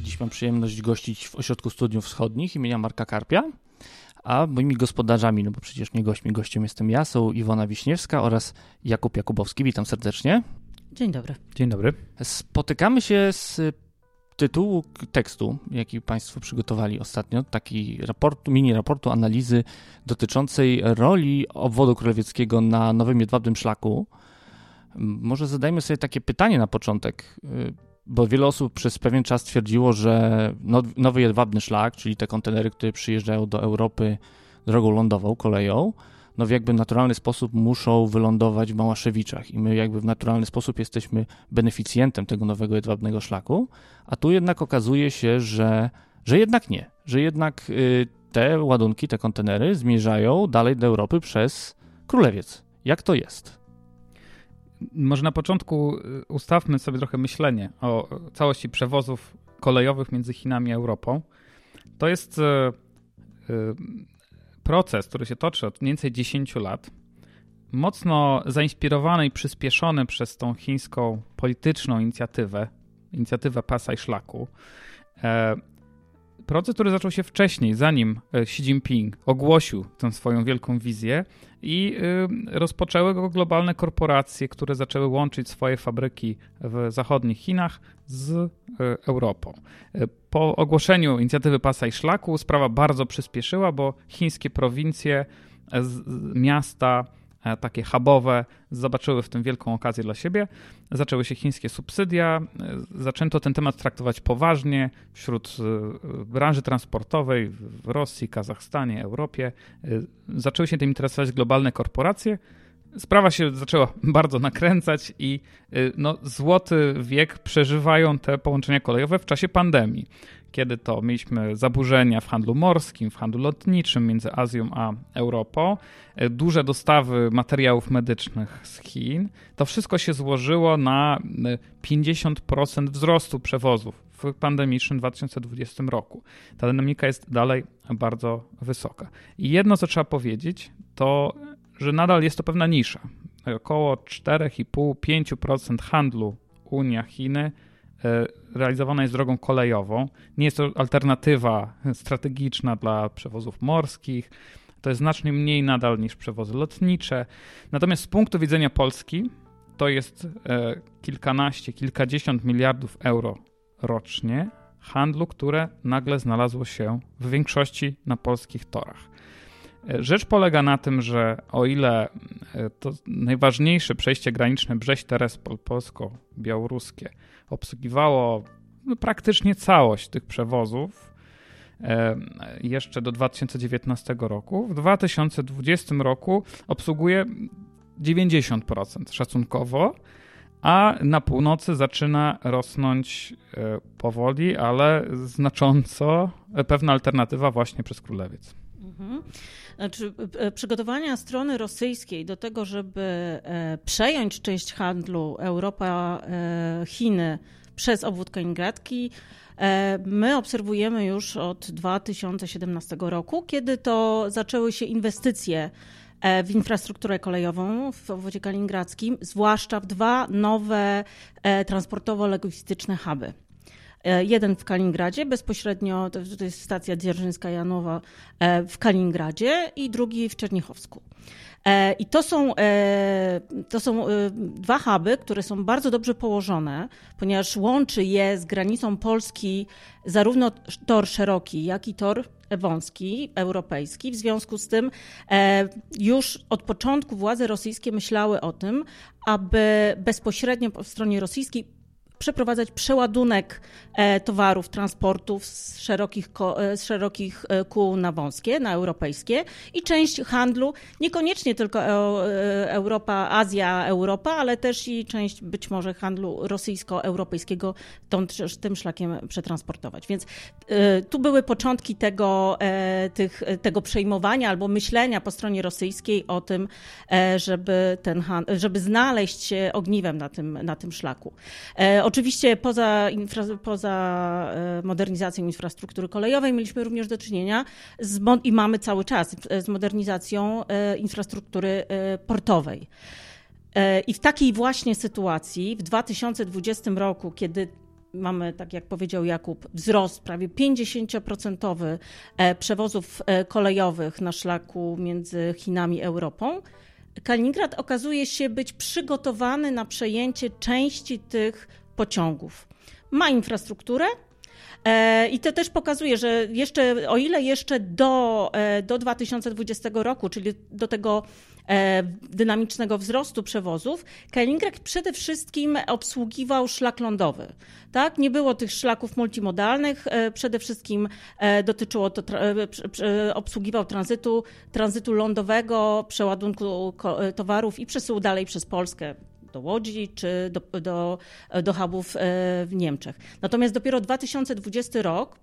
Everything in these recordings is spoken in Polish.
Dziś mam przyjemność gościć w Ośrodku Studiów Wschodnich imienia Marka Karpia, a moimi gospodarzami, no bo przecież nie gośćmi, gościem jestem ja, są Iwona Wiśniewska oraz Jakub Jakubowski. Witam serdecznie. Dzień dobry. Dzień dobry. Spotykamy się z tytułu tekstu, jaki Państwo przygotowali ostatnio, taki raportu, mini raportu analizy dotyczącej roli obwodu królewieckiego na nowym jedwabnym szlaku. Może zadajmy sobie takie pytanie na początek, y, bo wiele osób przez pewien czas twierdziło, że nowy jedwabny szlak, czyli te kontenery, które przyjeżdżają do Europy drogą lądową, koleją, no w jakby naturalny sposób muszą wylądować w Małaszewiczach i my jakby w naturalny sposób jesteśmy beneficjentem tego nowego jedwabnego szlaku, a tu jednak okazuje się, że, że jednak nie, że jednak y, te ładunki, te kontenery zmierzają dalej do Europy przez Królewiec. Jak to jest? Może na początku y, ustawmy sobie trochę myślenie o całości przewozów kolejowych między Chinami a Europą. To jest y, proces, który się toczy od mniej więcej 10 lat, mocno zainspirowany i przyspieszony przez tą chińską polityczną inicjatywę, inicjatywę pasa i szlaku. E, proces, który zaczął się wcześniej, zanim e, Xi Jinping ogłosił tę swoją wielką wizję i e, rozpoczęły go globalne korporacje, które zaczęły łączyć swoje fabryki w zachodnich Chinach z Europą. Po ogłoszeniu inicjatywy pasa i szlaku sprawa bardzo przyspieszyła, bo chińskie prowincje, miasta, E, takie hubowe zobaczyły w tym wielką okazję dla siebie. Zaczęły się chińskie subsydia, e, zaczęto ten temat traktować poważnie wśród e, branży transportowej w Rosji, Kazachstanie, Europie. Zaczęły się tym interesować globalne korporacje. Sprawa się zaczęła bardzo nakręcać i no, złoty wiek przeżywają te połączenia kolejowe w czasie pandemii kiedy to mieliśmy zaburzenia w handlu morskim, w handlu lotniczym między Azją a Europą, e, duże dostawy materiałów medycznych z Chin, to wszystko się złożyło na 50% e, wzrostu przewozów w pandemicznym 2020 roku. Ta dynamika jest dalej bardzo wysoka. I jedno, co trzeba powiedzieć, to że nadal jest to pewna nisza. Około 4,5-5% handlu Unia-Chiny E, realizowana jest drogą kolejową. Nie jest to alternatywa strategiczna dla przewozów morskich. To jest znacznie mniej nadal niż przewozy lotnicze. Natomiast z punktu widzenia Polski to jest e, kilkanaście, kilkadziesiąt miliardów euro rocznie handlu, które nagle znalazło się w większości na polskich torach. E, rzecz polega na tym, że o ile to najważniejsze przejście graniczne Brześć-Terespol polsko-białoruskie obsługiwało no, praktycznie całość tych przewozów e, jeszcze do 2019 roku. W 2020 roku obsługuje 90% szacunkowo, a na północy zaczyna rosnąć e, powoli, ale znacząco pewna alternatywa właśnie przez Królewiec. Mhm. Znaczy, e, przygotowania strony rosyjskiej do tego, żeby e, przejąć część handlu Europa-Chiny e, przez obwód Kaliningradki, my obserwujemy już od 2017 roku, kiedy to zaczęły się inwestycje w infrastrukturę kolejową w obwodzie kaliningradzkim, zwłaszcza w dwa nowe transportowo-logistyczne huby. E, jeden w Kaliningradzie, bezpośrednio, to jest stacja Dzierżyńska-Janowa e, w Kaliningradzie i drugi w Czernichowsku. E, I to są, to są dwa huby, które są bardzo dobrze położone, ponieważ łączy je z granicą Polski zarówno tor szeroki, jak i tor wąski, europejski. W związku z tym już od początku władze rosyjskie myślały o tym, aby bezpośrednio po stronie rosyjskiej przeprowadzać przeładunek e, towarów, transportów z szerokich, e, z szerokich e, kół na wąskie, na europejskie i część handlu, niekoniecznie tylko Europa, Azja, Europa, ale też i część być może handlu rosyjsko-europejskiego tym szlakiem przetransportować. Więc tu były początki tego, tych, tego przejmowania albo myślenia po stronie rosyjskiej o tym, żeby, ten, żeby znaleźć się ogniwem na tym, na tym szlaku. Oczywiście poza, infra, poza e, modernizacją infrastruktury kolejowej mieliśmy również do czynienia z, i mamy cały czas z modernizacją e, infrastruktury e, portowej. I w takiej właśnie sytuacji w 2020 roku, kiedy mamy, tak jak powiedział Jakub, wzrost prawie 50% przewozów kolejowych na szlaku między Chinami a Europą, Kaliningrad okazuje się być przygotowany na przejęcie części tych pociągów. Ma infrastrukturę, e, i to też pokazuje, że jeszcze, o ile jeszcze do, e, do 2020 roku, czyli do tego e, dynamicznego wzrostu przewozów, Kaliningrad przede wszystkim obsługiwał szlak lądowy. Tak? Nie było tych szlaków multimodalnych, przede wszystkim dotyczyło to, obsługiwał tranzytu, tranzytu lądowego, przeładunku towarów i przesyłu dalej przez Polskę do Łodzi czy do, do, do hubów e, w Niemczech. Natomiast dopiero 2020 rok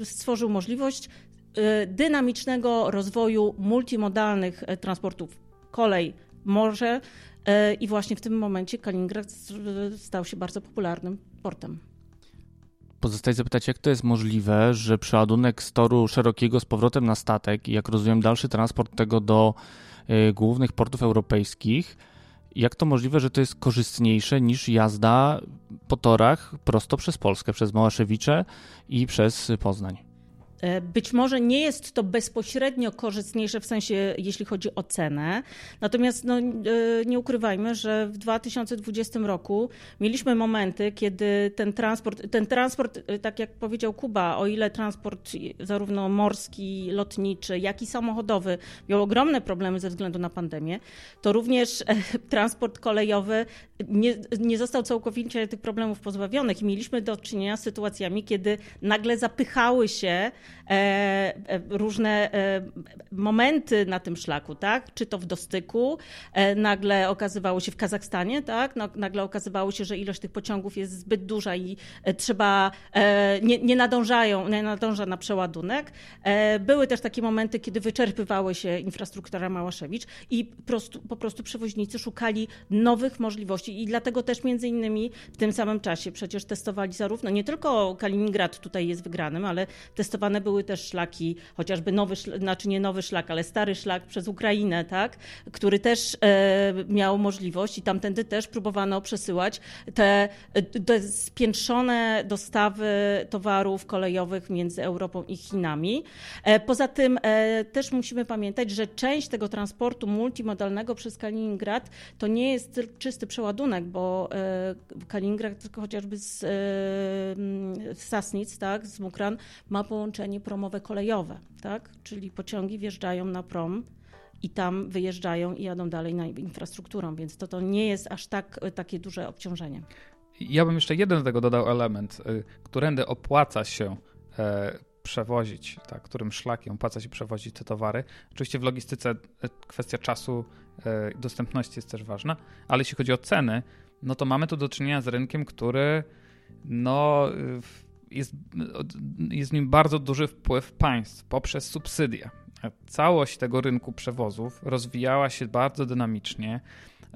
e, stworzył możliwość e, dynamicznego rozwoju multimodalnych transportów kolej, morze i właśnie w tym momencie Kaliningrad stał się bardzo popularnym portem. Pozostaje zapytać, jak to jest możliwe, że przeładunek z toru szerokiego z powrotem na statek i jak rozumiem dalszy transport tego do głównych portów europejskich jak to możliwe, że to jest korzystniejsze niż jazda po torach prosto przez Polskę, przez Małaszewicze i przez Poznań? E, być może nie jest to bezpośrednio korzystniejsze w sensie, jeśli chodzi o cenę. Natomiast no, e, nie ukrywajmy, że w 2020 roku mieliśmy momenty, kiedy ten transport, ten transport, e, tak jak powiedział Kuba, o ile transport zarówno morski, lotniczy, jak i samochodowy miał ogromne problemy ze względu na pandemię, to również transport kolejowy nie, nie został całkowicie tych problemów pozbawionych i mieliśmy do czynienia z sytuacjami, kiedy nagle zapychały się różne e, momenty na tym szlaku, tak? Czy to w dostyku, nagle okazywało się w Kazachstanie, tak? No, nagle okazywało się, że ilość tych pociągów jest zbyt duża i trzeba, nie, nie nadążają, nie nadąża na przeładunek. Były też takie momenty, kiedy wyczerpywały się infrastruktura Małaszewicz i prostu, po prostu przewoźnicy szukali nowych możliwości i dlatego też między innymi w tym samym czasie przecież testowali zarówno, nie tylko Kaliningrad tutaj jest wygranym, ale testowane były też szlaki, chociażby nowy, znaczy nie nowy szlak, ale stary szlak przez Ukrainę, tak, który też e, miał możliwość i tamtędy też próbowano przesyłać te, te spiętrzone dostawy towarów kolejowych między Europą i Chinami. E, poza tym e, też musimy pamiętać, że część tego transportu multimodalnego przez Kaliningrad to nie jest czysty przeładunek, bo e, Kaliningrad chociażby z, e, z Sasnic, tak, z Mukran ma połączenie promowe kolejowe, tak? czyli pociągi wjeżdżają na prom i tam wyjeżdżają i jadą dalej na infrastrukturą, więc to, to nie jest aż tak takie duże obciążenie. Ja bym jeszcze jeden do tego dodał element, y, którędy opłaca się e, przewozić, tak, którym szlakiem opłaca się przewozić te towary. Oczywiście w logistyce e, kwestia czasu e, dostępności jest też ważna, ale jeśli chodzi o ceny, no to mamy tu do czynienia z rynkiem, który no jest, jest w nim bardzo duży wpływ państw poprzez subsydia. Całość tego rynku przewozów rozwijała się bardzo dynamicznie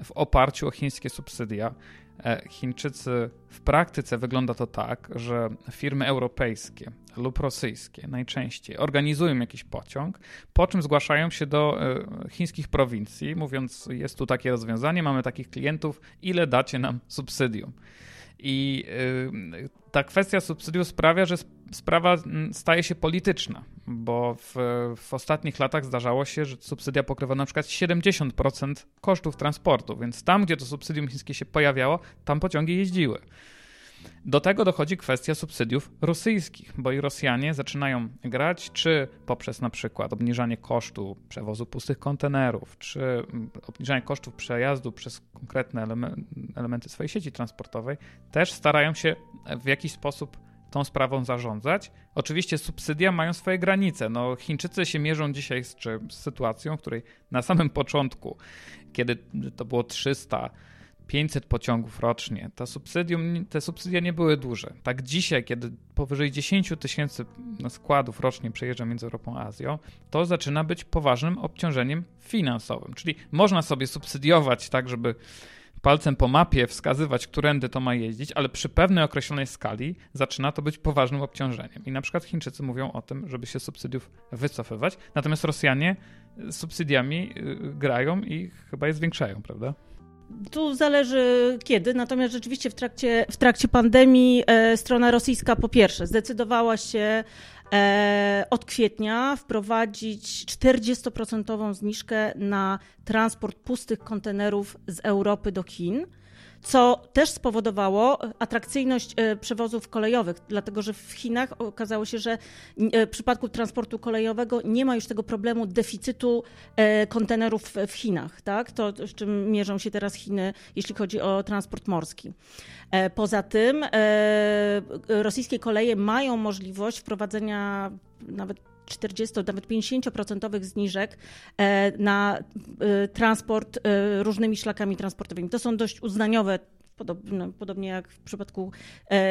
w oparciu o chińskie subsydia. E, Chińczycy w praktyce wygląda to tak, że firmy europejskie lub rosyjskie najczęściej organizują jakiś pociąg, po czym zgłaszają się do e, chińskich prowincji, mówiąc: Jest tu takie rozwiązanie, mamy takich klientów, ile dacie nam subsydium? I y, ta kwestia subsydiów sprawia, że sprawa mm, staje się polityczna, bo w, w, ostatnich latach zdarzało się, że subsydia pokrywa na przykład 70% kosztów transportu, więc tam, gdzie to subsydium chińskie się pojawiało, tam pociągi jeździły. Do tego dochodzi kwestia subsydiów rosyjskich, bo i Rosjanie zaczynają grać, czy poprzez na przykład obniżanie kosztu przewozu pustych kontenerów, czy mm, obniżanie kosztów przejazdu przez konkretne elementy swojej sieci transportowej, też starają się w jakiś sposób tą sprawą zarządzać. Oczywiście subsydia mają swoje granice. No, Chińczycy się mierzą dzisiaj z, czy, z sytuacją, w której na samym początku, kiedy to było 300 500 pociągów rocznie, to subsydium, te subsydia nie były duże. Tak dzisiaj, kiedy powyżej 10 tysięcy składów rocznie przejeżdża między Europą a Azją, to zaczyna być poważnym obciążeniem finansowym. Czyli można sobie subsydiować tak, żeby palcem po mapie wskazywać, którędy to ma jeździć, ale przy pewnej określonej skali zaczyna to być poważnym obciążeniem. I na przykład Chińczycy mówią o tym, żeby się subsydiów wycofywać, natomiast Rosjanie subsydiami y, grają i chyba je zwiększają, prawda? Tu zależy kiedy, natomiast rzeczywiście w trakcie, w trakcie pandemii e, strona rosyjska po pierwsze zdecydowała się e, od kwietnia wprowadzić 40% zniżkę na transport pustych kontenerów z Europy do Chin co też spowodowało atrakcyjność e, przewozów kolejowych, dlatego że w Chinach okazało się, że e, w przypadku transportu kolejowego nie ma już tego problemu deficytu e, kontenerów w Chinach, tak? To z czym mierzą się teraz Chiny, jeśli chodzi o transport morski. Poza tym rosyjskie koleje mają możliwość wprowadzenia nawet 40, nawet 50% zniżek e, na e, transport e, różnymi szlakami transportowymi. To są dość uznaniowe Podobno, podobnie jak w przypadku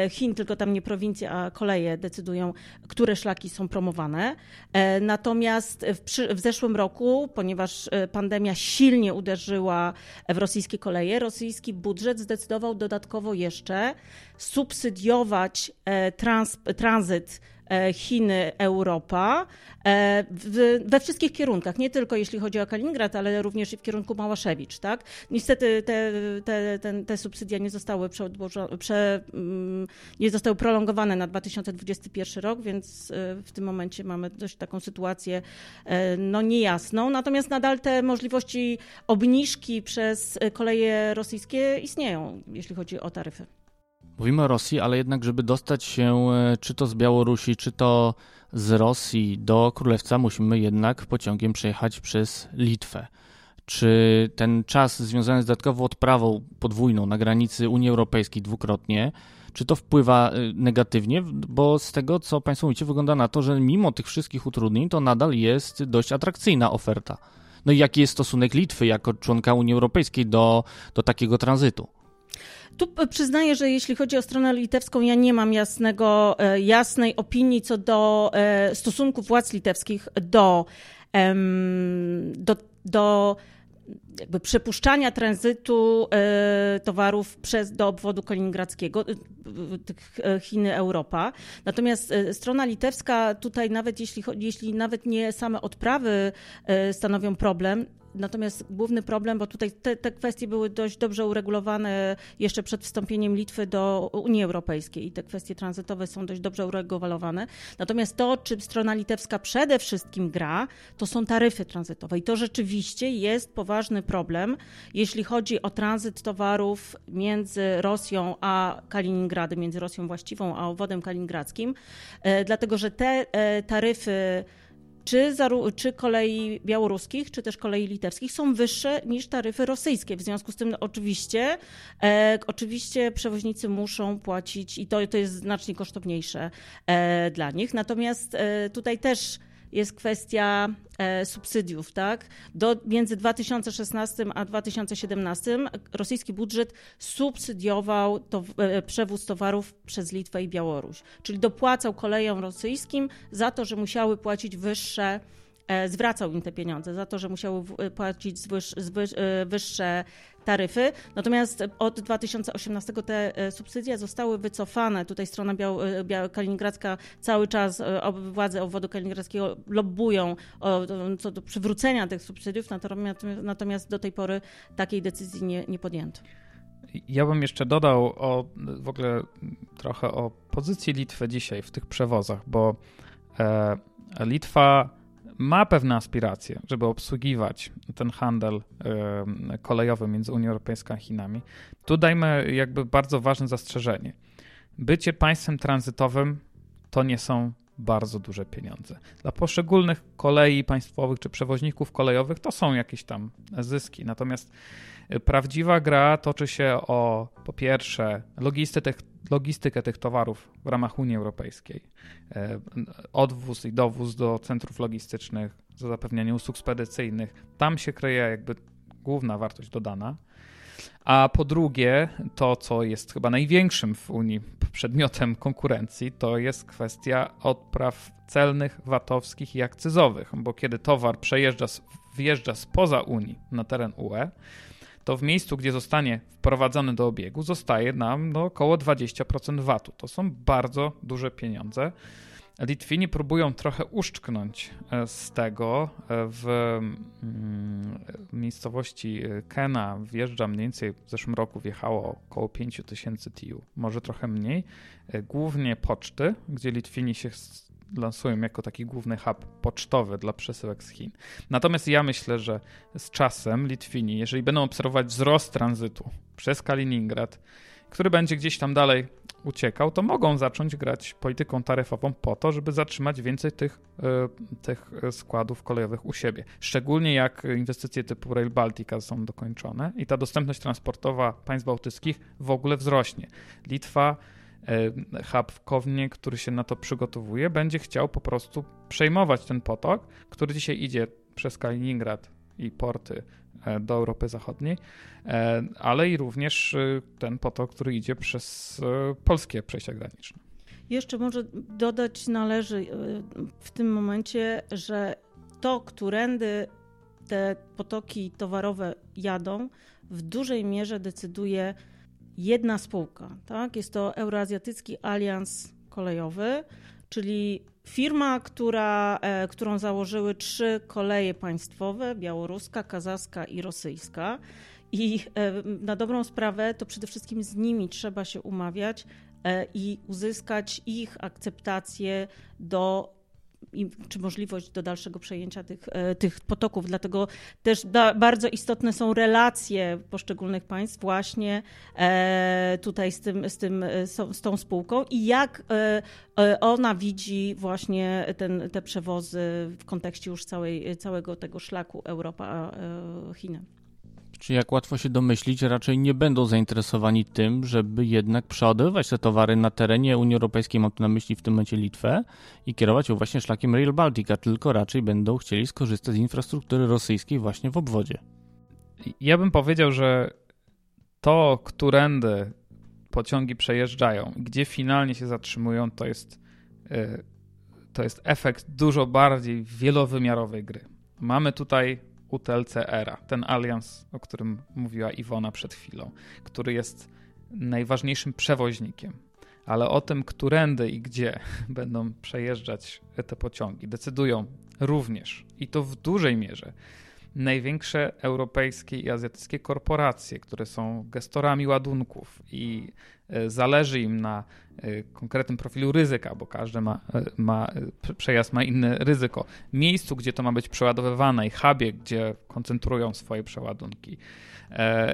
Chin, tylko tam nie prowincje, a koleje decydują, które szlaki są promowane. Natomiast w, przy, w, zeszłym roku, ponieważ pandemia silnie uderzyła w rosyjskie koleje, rosyjski budżet zdecydował dodatkowo jeszcze subsydiować trans, tranzyt Chiny, Europa e, we wszystkich kierunkach, nie tylko jeśli chodzi o Kaliningrad, ale również i w kierunku Małaszewicz. Tak? Niestety te, te, te, te subsydia nie zostały, prze, mm, nie zostały prolongowane na 2021 rok, więc e, w tym momencie mamy dość taką sytuację no, niejasną. Natomiast nadal te możliwości obniżki przez koleje rosyjskie istnieją, jeśli chodzi o taryfy. Mówimy o Rosji, ale jednak, żeby dostać się e, czy to z Białorusi, czy to z Rosji do Królewca, musimy jednak pociągiem przejechać przez Litwę. Czy ten czas związany z dodatkową odprawą podwójną na granicy Unii Europejskiej dwukrotnie, czy to wpływa e, negatywnie? Bo z tego, co Państwo mówicie, wygląda na to, że mimo tych wszystkich utrudnień, to nadal jest dość atrakcyjna oferta. No i jaki jest stosunek Litwy jako członka Unii Europejskiej do, do takiego tranzytu? Tu przyznaję, że jeśli chodzi o stronę litewską, ja nie mam jasnego, e, jasnej opinii co do e, stosunku władz litewskich do, do, do jakby przepuszczania tranzytu e, towarów przez, do obwodu kaliningradzkiego, Chiny, Europa. Natomiast strona litewska tutaj nawet jeśli, jeśli nawet nie same odprawy stanowią problem, Natomiast główny problem, bo tutaj te, te, kwestie były dość dobrze uregulowane jeszcze przed wstąpieniem Litwy do Unii Europejskiej i te kwestie tranzytowe są dość dobrze uregulowane. Natomiast to, czym strona litewska przede wszystkim gra, to są taryfy tranzytowe. I to rzeczywiście jest poważny problem, jeśli chodzi o tranzyt towarów między Rosją a Kaliningradem, między Rosją właściwą a obwodem kaliningradzkim, e, dlatego że te e, taryfy czy, czy kolei białoruskich, czy też kolei litewskich są wyższe niż taryfy rosyjskie. W związku z tym no, oczywiście, e, oczywiście przewoźnicy muszą płacić i to, to jest znacznie kosztowniejsze e, dla nich. Natomiast e, tutaj też jest kwestia e, subsydiów. Tak? Do, między 2016 a 2017 rosyjski budżet subsydiował to, e, przewóz towarów przez Litwę i Białoruś, czyli dopłacał kolejom rosyjskim za to, że musiały płacić wyższe e, zwracał im te pieniądze za to, że musiały płacić wyższe taryfy. Natomiast od 2018 te e, subsydia zostały wycofane. Tutaj strona Biał, e, Biał, kaliningradzka cały czas, e, władze obwodu kaliningradzkiego lobbują o, co do przywrócenia tych subsydiów, natomiast, natomiast do tej pory takiej decyzji nie, nie podjęto. Ja bym jeszcze dodał o, w ogóle trochę o pozycji Litwy dzisiaj w tych przewozach, bo e, Litwa ma pewne aspiracje, żeby obsługiwać ten handel kolejowy między Unią Europejską a Chinami, tu dajmy jakby bardzo ważne zastrzeżenie. bycie państwem tranzytowym to nie są bardzo duże pieniądze. Dla poszczególnych kolei państwowych czy przewoźników kolejowych to są jakieś tam zyski. Natomiast y, prawdziwa gra toczy się o po pierwsze logistykę, logistykę tych towarów w ramach Unii Europejskiej, e, odwóz i dowóz do centrów logistycznych, za zapewnianie usług spedycyjnych. Tam się kryje jakby główna wartość dodana. A po drugie, to co jest chyba największym w Unii przedmiotem konkurencji, to jest kwestia odpraw celnych, VAT-owskich i akcyzowych, bo kiedy towar przejeżdża, wjeżdża spoza Unii na teren UE, to w miejscu, gdzie zostanie wprowadzony do obiegu, zostaje nam no, około 20% VAT-u. To są bardzo duże pieniądze. Litwini próbują trochę uszczknąć e, z tego. E, w mm, miejscowości e, Kena wjeżdża mniej więcej w zeszłym roku wjechało około 5 tysięcy TIU, może trochę mniej. Głównie poczty, gdzie Litwini się lansują jako taki główny hub pocztowy dla przesyłek z Chin. Natomiast ja myślę, że z czasem Litwini, jeżeli będą obserwować wzrost tranzytu przez Kaliningrad, który będzie gdzieś tam dalej uciekał, to mogą zacząć grać polityką taryfową po to, żeby zatrzymać więcej tych, y, tych składów kolejowych u siebie. Szczególnie jak inwestycje typu Rail Baltica są dokończone i ta dostępność transportowa państw bałtyckich w ogóle wzrośnie. Litwa, y, hub w Kownie, który się na to przygotowuje, będzie chciał po prostu przejmować ten potok, który dzisiaj idzie przez Kaliningrad i porty E, do Europy Zachodniej, e, ale i również e, ten potok, który idzie przez polskie przejścia graniczne. Jeszcze może dodać należy w tym momencie, że to, którędy te potoki towarowe jadą, w dużej mierze decyduje jedna spółka. Tak? Jest to Euroazjatycki Alians Kolejowy, czyli Firma, która, e, którą założyły trzy koleje państwowe: białoruska, kazachska i rosyjska. I e, na dobrą sprawę to przede wszystkim z nimi trzeba się umawiać e, i uzyskać ich akceptację do czy możliwość do dalszego przejęcia tych, e, tych potoków. Dlatego też da, bardzo istotne są relacje poszczególnych państw właśnie e, tutaj z, tym, z, tym, e, z tą spółką i jak ona widzi właśnie ten, te przewozy w kontekście już całej, całego tego szlaku Europa-Chiny. Czy jak łatwo się domyślić, raczej nie będą zainteresowani tym, żeby jednak przeładowywać te towary na terenie Unii Europejskiej, mam tu na myśli w tym momencie Litwę, i kierować ją właśnie szlakiem Rail Baltica, tylko raczej będą chcieli skorzystać z infrastruktury rosyjskiej właśnie w obwodzie. Ja bym powiedział, że to, którędy pociągi przejeżdżają, gdzie finalnie się zatrzymują, to jest, y, to jest efekt dużo bardziej wielowymiarowej gry. Mamy tutaj UTLC ERA, ten alians, o którym mówiła Iwona przed chwilą, który jest najważniejszym przewoźnikiem. Ale o tym, którędy i gdzie będą przejeżdżać te pociągi, decydują również. I to w dużej mierze największe europejskie i azjatyckie korporacje, które są gestorami ładunków i e, zależy im na e, konkretnym profilu ryzyka, bo każdy ma, e, ma, przejazd ma inne ryzyko, miejscu, gdzie to ma być przeładowywane i hubie, gdzie koncentrują swoje przeładunki.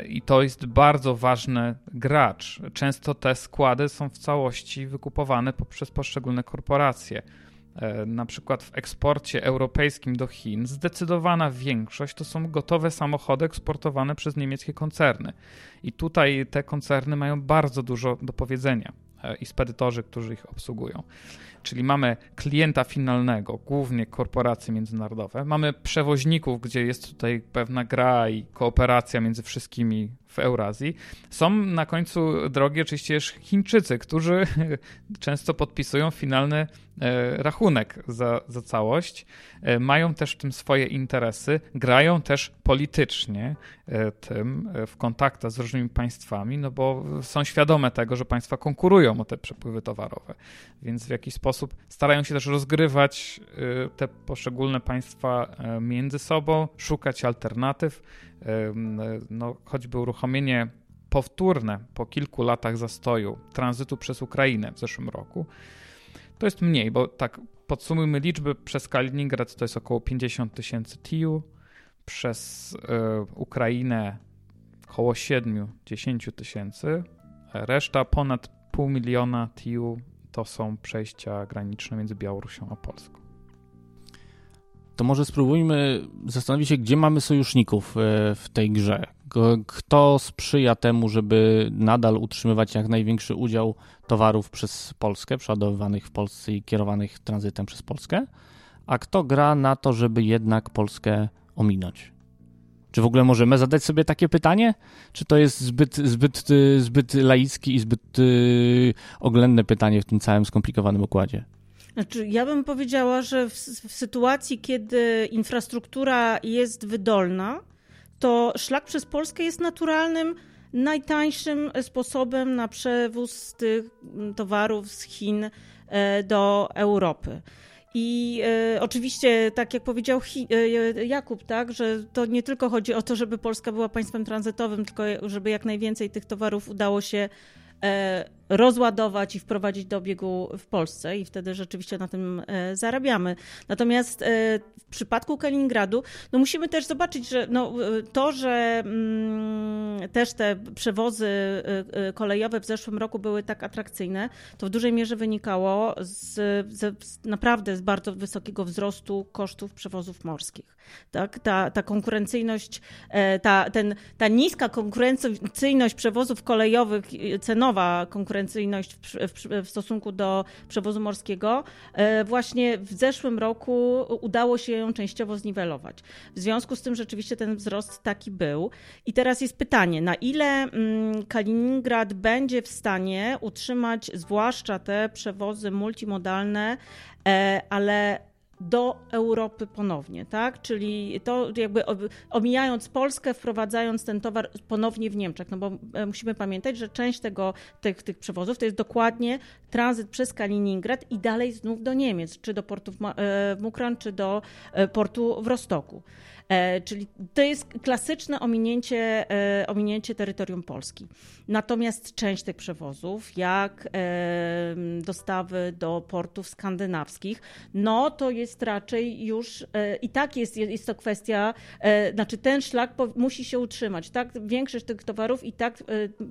I to jest bardzo ważny gracz. Często te składy są w całości wykupowane poprzez poszczególne korporacje. E, na przykład w eksporcie europejskim do Chin zdecydowana większość to są gotowe samochody eksportowane przez niemieckie koncerny. I tutaj te koncerny mają bardzo dużo do powiedzenia e, i spedytorzy, którzy ich obsługują. Czyli mamy klienta finalnego, głównie korporacje międzynarodowe, mamy przewoźników, gdzie jest tutaj pewna gra i kooperacja między wszystkimi w Eurazji. Są na końcu drogi oczywiście Chińczycy, którzy często podpisują finalny e, rachunek za, za całość. E, mają też w tym swoje interesy, grają też politycznie e, tym w kontaktach z różnymi państwami, no bo są świadome tego, że państwa konkurują o te przepływy towarowe, więc w jakiś sposób starają się też rozgrywać te poszczególne państwa między sobą, szukać alternatyw. No, choćby uruchomienie powtórne po kilku latach zastoju tranzytu przez Ukrainę w zeszłym roku, to jest mniej, bo tak podsumujmy liczby, przez Kaliningrad to jest około 50 tysięcy TIU, przez y, Ukrainę około 7-10 tysięcy, reszta ponad 2,5 miliona TIU to są przejścia graniczne między Białorusią a Polską. To może spróbujmy zastanowić się, gdzie mamy sojuszników e, w tej grze. Kto sprzyja temu, żeby nadal utrzymywać jak największy udział towarów przez Polskę, przeładowywanych w Polsce i kierowanych tranzytem przez Polskę, a kto gra na to, żeby jednak Polskę ominąć? Czy w ogóle możemy zadać sobie takie pytanie? Czy to jest zbyt, zbyt, zbyt laicki i zbyt y, oględne pytanie w tym całym skomplikowanym układzie? Znaczy, ja bym powiedziała, że w, w sytuacji, kiedy infrastruktura jest wydolna, to szlak przez Polskę jest naturalnym, najtańszym sposobem na przewóz tych towarów z Chin e, do Europy. I e, oczywiście, tak jak powiedział Hi, e, Jakub, tak, że to nie tylko chodzi o to, żeby Polska była państwem tranzytowym, tylko żeby jak najwięcej tych towarów udało się e, rozładować i wprowadzić do obiegu w Polsce i wtedy rzeczywiście na tym e, zarabiamy. Natomiast e, w przypadku Kaliningradu, no musimy też zobaczyć, że no, e, to, że mm, też te przewozy kolejowe w zeszłym roku były tak atrakcyjne, to w dużej mierze wynikało z, z naprawdę z bardzo wysokiego wzrostu kosztów przewozów morskich. Tak? Ta, ta konkurencyjność, ta, ten, ta niska konkurencyjność przewozów kolejowych, cenowa konkurencyjność konkurencyjność w, w, w, stosunku do przewozu morskiego, e, właśnie w zeszłym roku udało się ją częściowo zniwelować. W związku z tym rzeczywiście ten wzrost taki był. I teraz jest pytanie, na ile mm, Kaliningrad będzie w stanie utrzymać zwłaszcza te przewozy multimodalne, e, ale do Europy ponownie, tak? Czyli to jakby omijając Polskę, wprowadzając ten towar ponownie w Niemczech, no bo e, musimy pamiętać, że część tego, tych, tych przewozów to jest dokładnie tranzyt przez Kaliningrad i dalej znów do Niemiec, czy do portu w e, Mukran, czy do e, portu w Rostoku. E, czyli to jest klasyczne ominięcie, e, ominięcie terytorium Polski. Natomiast część tych przewozów, jak e, dostawy do portów skandynawskich, no to jest raczej już i tak jest, jest to kwestia, znaczy ten szlak musi się utrzymać. Tak? Większość tych towarów i tak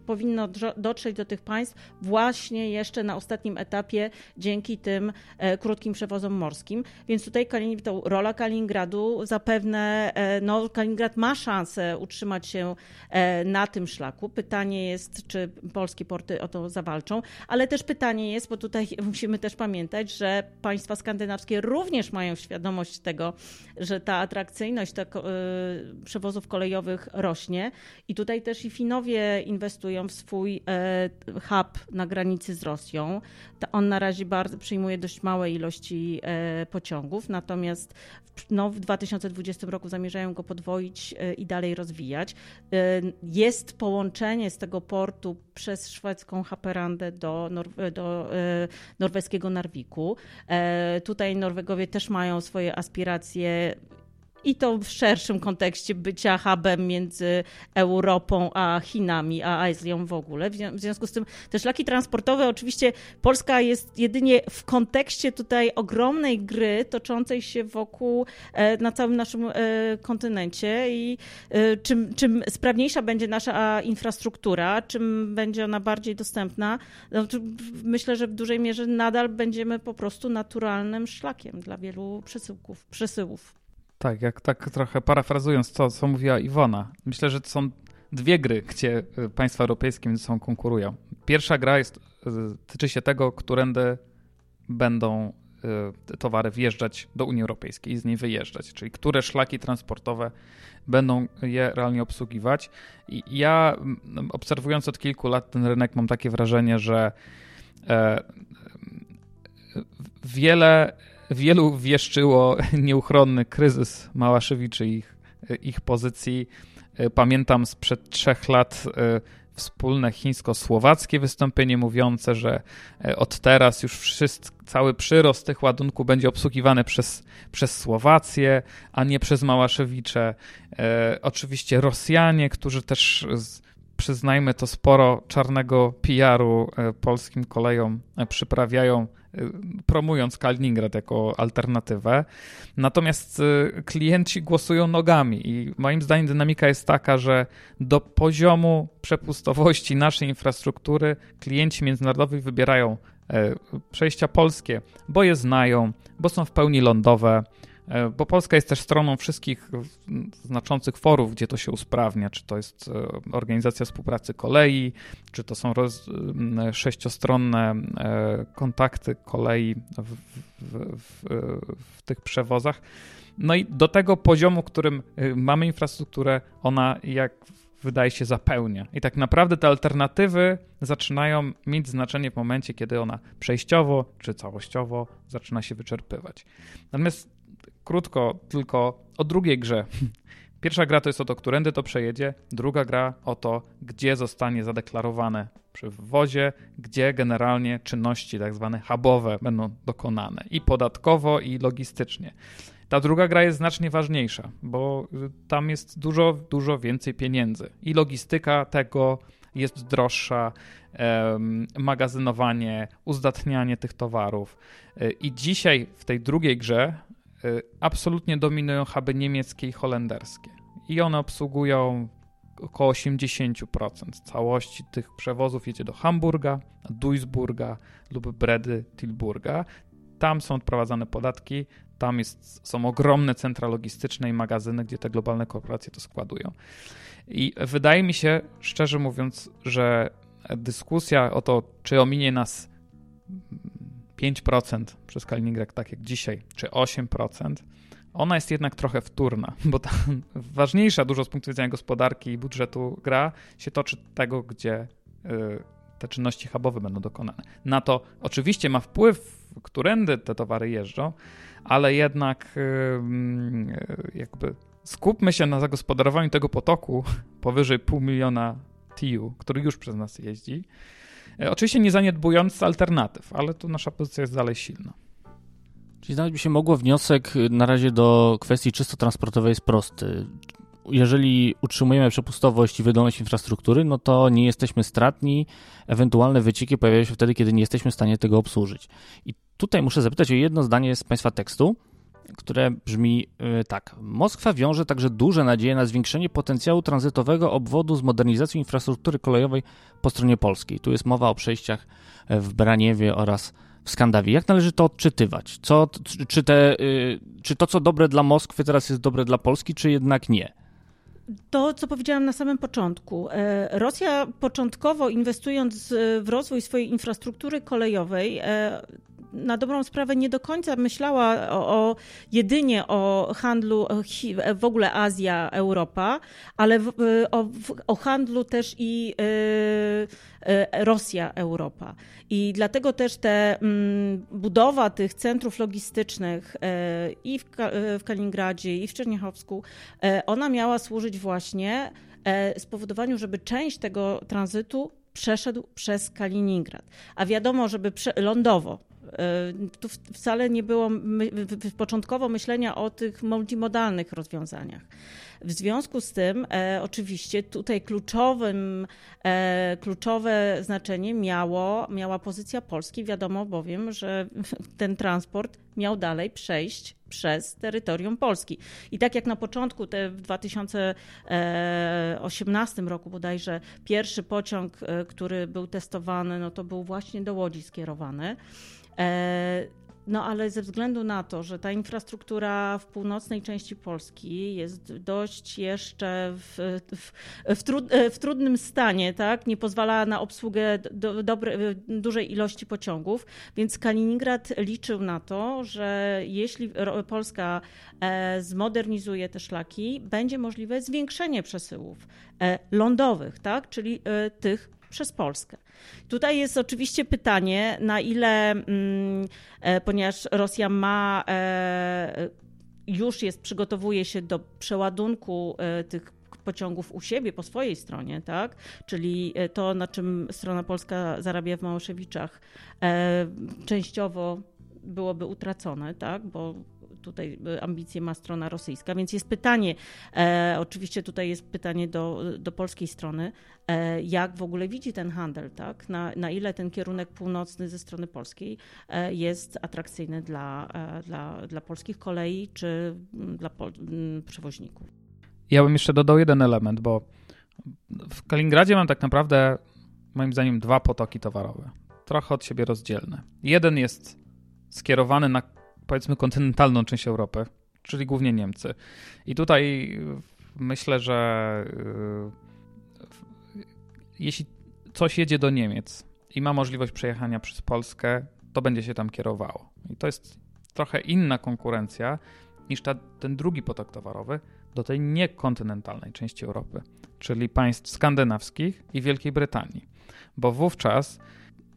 powinno dotrzeć do tych państw właśnie jeszcze na ostatnim etapie dzięki tym krótkim przewozom morskim. Więc tutaj to rola Kaliningradu zapewne E, no, Kaliningrad ma szansę utrzymać się e, na tym szlaku. Pytanie jest, czy polskie porty o to zawalczą, ale też pytanie jest, bo tutaj musimy też pamiętać, że państwa skandynawskie również mają świadomość tego, że ta atrakcyjność tak, przewozów kolejowych rośnie i tutaj też i Finowie inwestują w swój hub na granicy z Rosją. On na razie bardzo przyjmuje dość małe ilości pociągów, natomiast no, w 2020 roku zamierzają go podwoić e, i dalej rozwijać. E, jest połączenie z tego portu przez szwedzką Haperandę do, Nor do e, norweskiego Narwiku. Tutaj Norwegowie też mają swoje aspiracje i to w szerszym kontekście bycia hubem między Europą a Chinami, a Azją w ogóle. W związku z tym te szlaki transportowe, oczywiście Polska jest jedynie w kontekście tutaj ogromnej gry toczącej się wokół e, na całym naszym e, kontynencie i e, czym, czym sprawniejsza będzie nasza infrastruktura, czym będzie ona bardziej dostępna, no, myślę, że w dużej mierze nadal będziemy po prostu naturalnym szlakiem dla wielu przesyłków, przesyłów. Tak, jak tak trochę parafrazując to, co mówiła Iwona. Myślę, że to są dwie gry, gdzie y, państwa europejskie między sobą konkurują. Pierwsza gra jest, y, tyczy się tego, którędy będą y, towary wjeżdżać do Unii Europejskiej i z niej wyjeżdżać, czyli które szlaki transportowe będą je realnie obsługiwać. I ja obserwując od kilku lat ten rynek mam takie wrażenie, że e, wiele wielu wieszczyło nieuchronny kryzys Małaszewiczy i ich, ich pozycji. Pamiętam sprzed trzech lat e, wspólne chińsko-słowackie wystąpienie mówiące, że e, od teraz już wszystko, cały przyrost tych ładunków będzie obsługiwany przez, przez Słowację, a nie przez Małaszewicze. E, oczywiście Rosjanie, którzy też z, przyznajmy to, sporo czarnego PR-u polskim kolejom przyprawiają promując Kaliningrad jako alternatywę. Natomiast klienci głosują nogami i moim zdaniem dynamika jest taka, że do poziomu przepustowości naszej infrastruktury klienci międzynarodowi wybierają przejścia polskie, bo je znają, bo są w pełni lądowe, E, bo Polska jest też stroną wszystkich znaczących forów, gdzie to się usprawnia, czy to jest e, Organizacja Współpracy Kolei, czy to są roz, sześciostronne e, kontakty kolei w, w, w, w tych przewozach. No i do tego poziomu, którym mamy infrastrukturę, ona jak wydaje się zapełnia. I tak naprawdę te alternatywy zaczynają mieć znaczenie w momencie, kiedy ona przejściowo czy całościowo zaczyna się wyczerpywać. Natomiast krótko tylko o drugiej grze. Pierwsza gra to jest o to, którędy to przejedzie, druga gra o to, gdzie zostanie zadeklarowane przy wwozie, gdzie generalnie czynności tak zwane hubowe będą dokonane i podatkowo, i logistycznie. Ta druga gra jest znacznie ważniejsza, bo tam jest dużo, dużo więcej pieniędzy i logistyka tego jest droższa, magazynowanie, uzdatnianie tych towarów. E, I dzisiaj w tej drugiej grze Y, absolutnie dominują huby niemieckie i holenderskie. I one obsługują około 80% całości tych przewozów jedzie do Hamburga, Duisburga lub Bredy Tilburga. Tam są odprowadzane podatki, tam jest, są ogromne centra logistyczne i magazyny, gdzie te globalne korporacje to składują. I wydaje mi się, szczerze mówiąc, że dyskusja o to, czy ominie nas 5% przez Kaliningrad, tak jak dzisiaj, czy 8%, ona jest jednak trochę wtórna, bo ta ważniejsza dużo z punktu widzenia gospodarki i budżetu gra się toczy tego, gdzie y, te czynności hubowe będą dokonane. Na to oczywiście ma wpływ, którędy te towary jeżdżą, ale jednak y, y, jakby skupmy się na zagospodarowaniu tego potoku powyżej pół miliona TIU, który już przez nas jeździ, oczywiście nie zaniedbując alternatyw, ale tu nasza pozycja jest dalej silna. Czyli znaleźć by się mogło wniosek y, na razie do kwestii czysto transportowej jest prosty. Jeżeli utrzymujemy przepustowość i wydolność infrastruktury, no to nie jesteśmy stratni. Ewentualne wycieki pojawiają się wtedy, kiedy nie jesteśmy w stanie tego obsłużyć. I tutaj muszę zapytać o jedno zdanie z Państwa tekstu które brzmi y, tak. Moskwa wiąże także duże nadzieje na zwiększenie potencjału tranzytowego obwodu z modernizacją infrastruktury kolejowej po stronie polskiej. Tu jest mowa o przejściach w Braniewie oraz w Skandawii. Jak należy to odczytywać? Co, czy, te, y, czy to, co dobre dla Moskwy, teraz jest dobre dla Polski, czy jednak nie? To, co powiedziałam na samym początku. E, Rosja początkowo inwestując w rozwój swojej infrastruktury kolejowej, e, na dobrą sprawę nie do końca myślała o, o jedynie o handlu w ogóle Azja, Europa, ale w, o, o, handlu też i y, y, Rosja, Europa. I dlatego też te mm, budowa tych centrów logistycznych y, i w, w Kaliningradzie, i w Czerniechowsku, ona miała służyć właśnie spowodowaniu, żeby część tego tranzytu przeszedł przez Kaliningrad. A wiadomo, żeby prze, lądowo, E, tu wcale nie było my, początkowo myślenia o tych multimodalnych rozwiązaniach. W związku z tym, e, oczywiście, tutaj kluczowym, e, kluczowe znaczenie miało, miała pozycja Polski. Wiadomo bowiem, że ten transport miał dalej przejść przez terytorium Polski. I tak jak na początku, te w 2018 roku bodajże, pierwszy pociąg, e, który był testowany, no to był właśnie do Łodzi skierowany. E, no ale ze względu na to, że ta infrastruktura w północnej części Polski jest dość jeszcze w, w, w, trud, w trudnym stanie, tak? nie pozwala na obsługę do, dobre, dużej ilości pociągów, więc Kaliningrad liczył na to, że jeśli Polska e, zmodernizuje te szlaki, będzie możliwe zwiększenie przesyłów e, lądowych, tak? czyli tych przez Polskę. Tutaj jest oczywiście pytanie, na ile, mm, e, ponieważ Rosja ma e, już jest, przygotowuje się do przeładunku e, tych pociągów u siebie, po swojej stronie, tak? Czyli to, na czym strona polska zarabia w Małoszewiczach, częściowo byłoby utracone, tak? Bo tutaj ambicje ma strona rosyjska. Więc jest pytanie, e, oczywiście tutaj jest pytanie do, do polskiej strony, e, jak w ogóle widzi ten handel, tak? Na, na ile ten kierunek północny ze strony polskiej e, jest atrakcyjny dla, e, dla, dla polskich kolei czy dla pol, przewoźników. Ja bym jeszcze dodał jeden element, bo w Kaliningradzie mam tak naprawdę, moim zdaniem, dwa potoki towarowe. Trochę od siebie rozdzielne. Jeden jest skierowany na, powiedzmy, kontynentalną część Europy, czyli głównie Niemcy. I tutaj myślę, że yy, jeśli coś jedzie do Niemiec i ma możliwość przejechania przez Polskę, to będzie się tam kierowało. I to jest trochę inna konkurencja niż ta, ten drugi potok towarowy do tej niekontynentalnej części Europy, czyli państw skandynawskich i Wielkiej Brytanii. Bo wówczas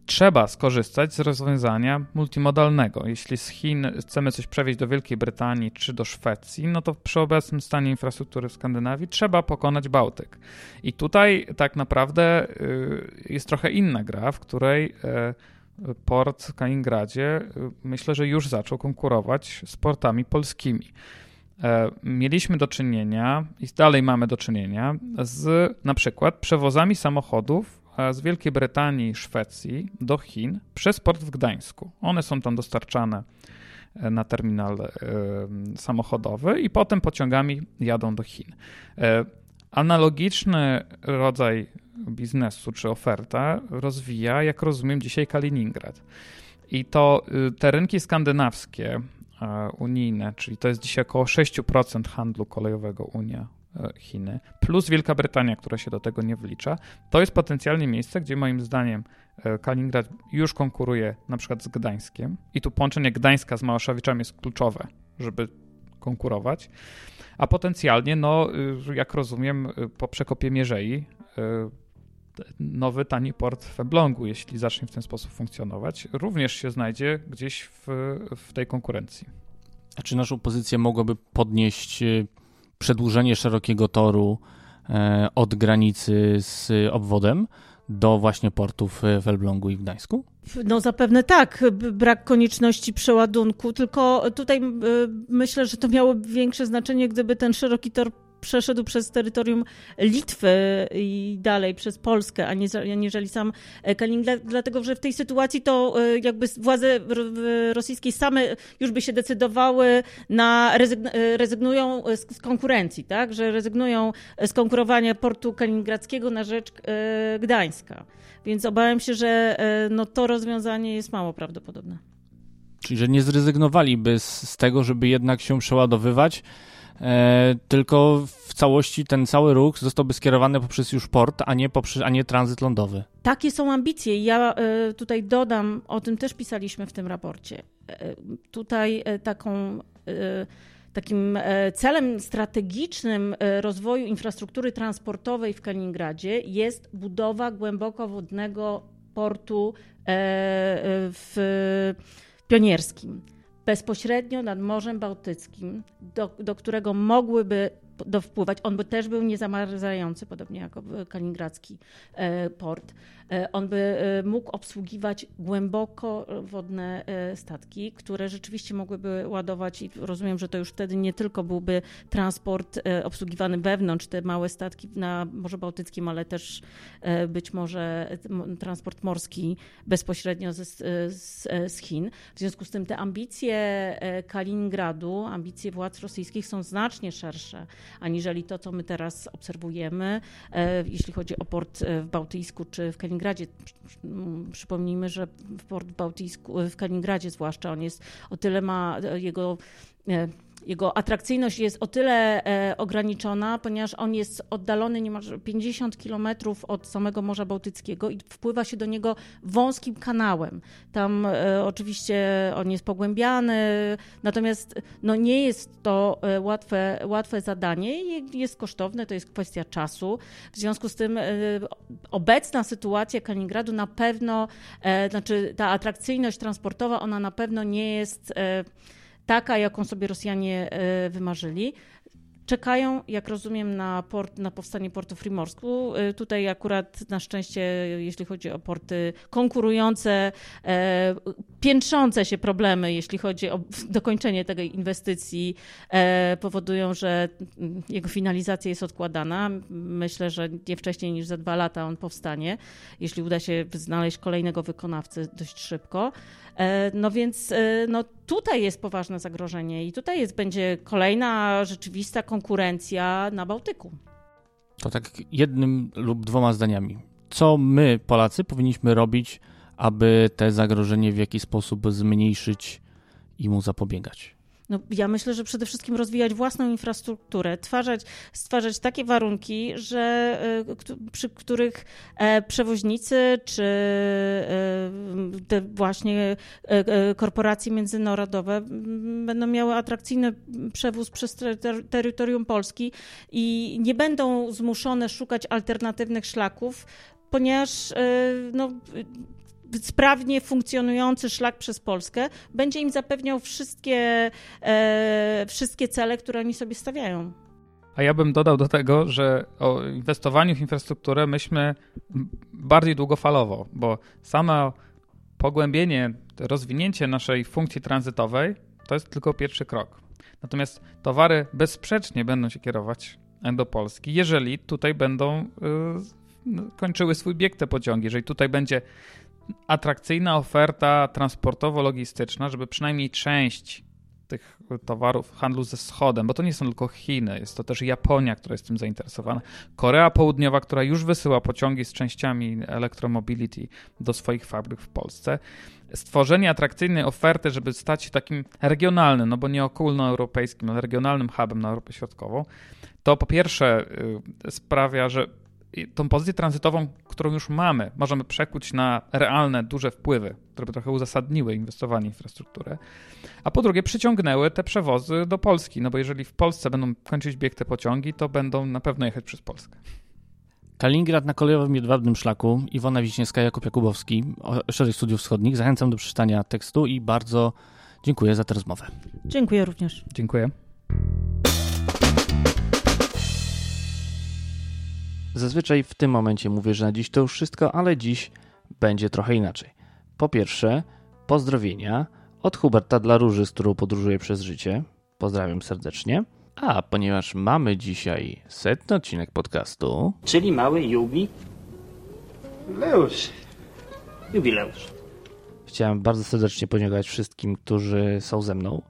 trzeba skorzystać z rozwiązania multimodalnego. Jeśli z Chin chcemy coś przewieźć do Wielkiej Brytanii czy do Szwecji, no to przy obecnym stanie infrastruktury w Skandynawii trzeba pokonać Bałtyk. I tutaj tak naprawdę y, jest trochę inna gra, w której y, port w Kaliningradzie y, myślę, że już zaczął konkurować z portami polskimi. E, mieliśmy do czynienia i dalej mamy do czynienia z na przykład przewozami samochodów z Wielkiej Brytanii i Szwecji do Chin przez port w Gdańsku. One są tam dostarczane e, na terminal e, samochodowy i potem pociągami jadą do Chin. E, analogiczny rodzaj biznesu czy oferta rozwija, jak rozumiem, dzisiaj Kaliningrad. I to y, te rynki skandynawskie, unijne, czyli to jest dzisiaj około 6% handlu kolejowego Unia Chiny, plus Wielka Brytania, która się do tego nie wlicza, to jest potencjalnie miejsce, gdzie moim zdaniem e, Kaliningrad już konkuruje na przykład z Gdańskiem. I tu połączenie Gdańska z Małaszewiczem jest kluczowe, żeby konkurować, a potencjalnie, no, y, jak rozumiem, y, po przekopie Mierzei y, nowy tani port w Elblągu, jeśli zacznie w ten sposób funkcjonować, również się znajdzie gdzieś w, w tej konkurencji. A czy naszą pozycję mogłoby podnieść przedłużenie szerokiego toru e, od granicy z obwodem do właśnie portów w Elblągu i w Gdańsku? No zapewne tak, brak konieczności przeładunku, tylko tutaj e, myślę, że to miałoby większe znaczenie, gdyby ten szeroki tor przeszedł przez terytorium Litwy i dalej przez Polskę, aniżeli sam Kaliningrad, dlatego że w tej sytuacji to e, jakby władze rosyjskie same już by się decydowały na e, rezygnują z konkurencji, tak? że rezygnują z konkurowania portu kaliningradzkiego na rzecz e, Gdańska. Więc obawiam się, że no, to rozwiązanie jest mało prawdopodobne. Czyli, że nie zrezygnowaliby z, z tego, żeby jednak się przeładowywać, E, tylko w całości ten cały ruch zostałby skierowany poprzez już port, a nie, poprzez, a nie tranzyt lądowy. Takie są ambicje. Ja e, tutaj dodam, o tym też pisaliśmy w tym raporcie. E, tutaj taką takim celem strategicznym rozwoju infrastruktury transportowej w Kaliningradzie jest budowa głębokowodnego portu w Pionierskim bezpośrednio nad Morzem Bałtyckim, do, do którego mogłyby dowpływać. On by też był niezamarzający, podobnie jak kaliningradzki e, port. E, on by e, mógł obsługiwać głęboko wodne statki, które rzeczywiście mogłyby ładować i rozumiem, że to już wtedy nie tylko byłby transport obsługiwany wewnątrz, te małe statki na Morzu Bałtyckim, ale też być może transport morski bezpośrednio z, z, z Chin. W związku z tym te ambicje Kaliningradu, ambicje władz rosyjskich są znacznie szersze aniżeli to, co my teraz obserwujemy, e, jeśli chodzi o port e, w Bałtyjsku czy w Kaliningradzie. Przypomnijmy, że port w Bałtyjsku, w Kaliningradzie zwłaszcza, on jest o tyle ma e, jego jego atrakcyjność jest o tyle e, ograniczona, ponieważ on jest oddalony niemal 50 kilometrów od samego Morza Bałtyckiego i wpływa się do niego wąskim kanałem. Tam e, oczywiście on jest pogłębiany, natomiast no, nie jest to e, łatwe, łatwe zadanie i jest kosztowne, to jest kwestia czasu. W związku z tym obecna sytuacja Kaliningradu na pewno, znaczy ta atrakcyjność transportowa, ona na pewno nie jest taka, jaką sobie Rosjanie e, wymarzyli. czekają, jak rozumiem, na, port, na powstanie portu w Primorsku. Y, tutaj akurat na szczęście, jeśli chodzi o porty konkurujące, e, piętrzące się problemy, jeśli chodzi o dokończenie tej inwestycji, e, powodują, że jego finalizacja jest odkładana. Myślę, że nie wcześniej niż za dwa lata on powstanie, jeśli uda się znaleźć kolejnego wykonawcę dość szybko. E, no więc e, no, tutaj jest poważne zagrożenie i tutaj jest, będzie kolejna rzeczywista konkurencja na Bałtyku. To tak jednym lub dwoma zdaniami. Co my, Polacy, powinniśmy robić, aby te zagrożenie w jakiś sposób zmniejszyć i mu zapobiegać? No, ja myślę, że przede wszystkim rozwijać własną infrastrukturę, stwarzać, stwarzać takie warunki, że, e, przy których e, przewoźnicy czy e, te właśnie korporacje międzynarodowe będą miały atrakcyjny przewóz przez terytorium Polski i nie będą zmuszone szukać alternatywnych szlaków, ponieważ no, sprawnie funkcjonujący szlak przez Polskę będzie im zapewniał wszystkie, e, wszystkie cele, które oni sobie stawiają. A ja bym dodał do tego, że o inwestowaniu w infrastrukturę myślmy bardziej długofalowo, bo samo pogłębienie, rozwinięcie naszej funkcji tranzytowej to jest tylko pierwszy krok. Natomiast towary bezsprzecznie będą się kierować do Polski, jeżeli tutaj będą y, kończyły swój bieg te pociągi, jeżeli tutaj będzie atrakcyjna oferta transportowo-logistyczna, żeby przynajmniej część tych towarów handlu ze wschodem, bo to nie są tylko Chiny, jest to też Japonia, która jest tym zainteresowana, Korea Południowa, która już wysyła pociągi z częściami elektromobility do swoich fabryk w Polsce. Stworzenie atrakcyjnej oferty, żeby stać się takim regionalnym, no bo nie ogólnoeuropejskim, ale regionalnym hubem na Europę Środkową, to po pierwsze y, sprawia, że tą pozycję tranzytową, którą już mamy, możemy przekuć na realne, duże wpływy, które by trochę uzasadniły inwestowanie w infrastrukturę, a po drugie przyciągnęły te przewozy do Polski, no bo jeżeli w Polsce będą kończyć bieg te pociągi, to będą na pewno jechać przez Polskę. Kaliningrad na kolejowym jedwabnym szlaku. Iwona Wiśniewska, Jakub Jakubowski, Szereg Studiów Wschodnich. Zachęcam do przeczytania tekstu i bardzo dziękuję za tę rozmowę. Dziękuję również. Dziękuję. Zazwyczaj w tym momencie mówię, że na dziś to już wszystko, ale dziś będzie trochę inaczej. Po pierwsze, pozdrowienia od Huberta dla Róży, z którą podróżuję przez życie. Pozdrawiam serdecznie. A ponieważ mamy dzisiaj setny odcinek podcastu, czyli mały jubi... Jubileusz. Jubileusz. Chciałem bardzo serdecznie podziękować wszystkim, którzy są ze mną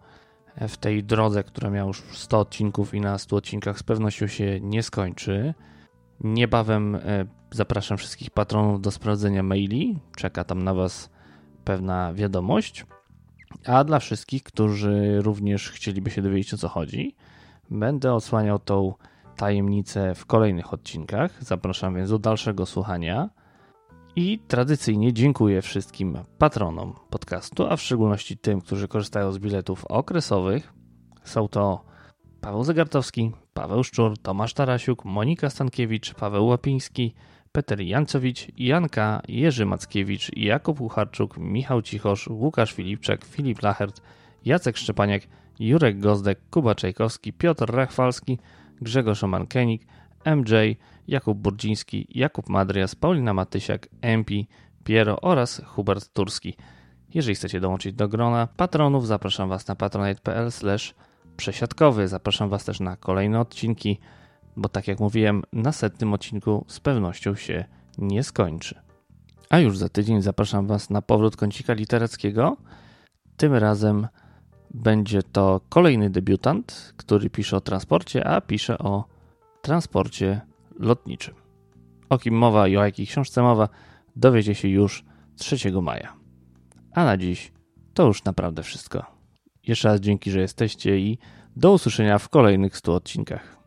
w tej drodze, która miała już 100 odcinków i na 100 odcinkach z pewnością się nie skończy. Niebawem e, zapraszam wszystkich patronów do sprawdzenia maili. Czeka tam na Was pewna wiadomość. A dla wszystkich, którzy również chcieliby się dowiedzieć o co chodzi, będę odsłaniał tą tajemnicę w kolejnych odcinkach. Zapraszam więc do dalszego słuchania. I tradycyjnie dziękuję wszystkim patronom podcastu, a w szczególności tym, którzy korzystają z biletów okresowych. Są to Paweł Zagartowski, Paweł Szczur, Tomasz Tarasiuk, Monika Stankiewicz, Paweł Łapiński, Peter Jancowicz, Janka, Jerzy Mackiewicz, Jakub Ucharczuk, Michał Cichosz, Łukasz Filipczak, Filip Lachert, Jacek Szczepaniak, Jurek Gozdek, Kuba Czajkowski, Piotr Rachwalski, Grzegorz Omankenik, MJ, Jakub Burdziński, Jakub Madrias, Paulina Matysiak, MP, Piero oraz Hubert Turski. Jeżeli chcecie dołączyć do grona patronów, zapraszam Was na patronite.pl przesiadkowy. Zapraszam Was też na kolejne odcinki, bo tak jak mówiłem, na setnym odcinku z pewnością się nie skończy. A już za tydzień zapraszam Was na powrót kącika literackiego. Tym razem będzie to kolejny debiutant, który pisze o transporcie, a pisze o transporcie lotniczym. O kim mowa i o jakiej książce mowa dowiecie się już 3 maja. A na dziś to już naprawdę wszystko. Jeszcze raz dzięki, że jesteście i do usłyszenia w kolejnych 100 odcinkach.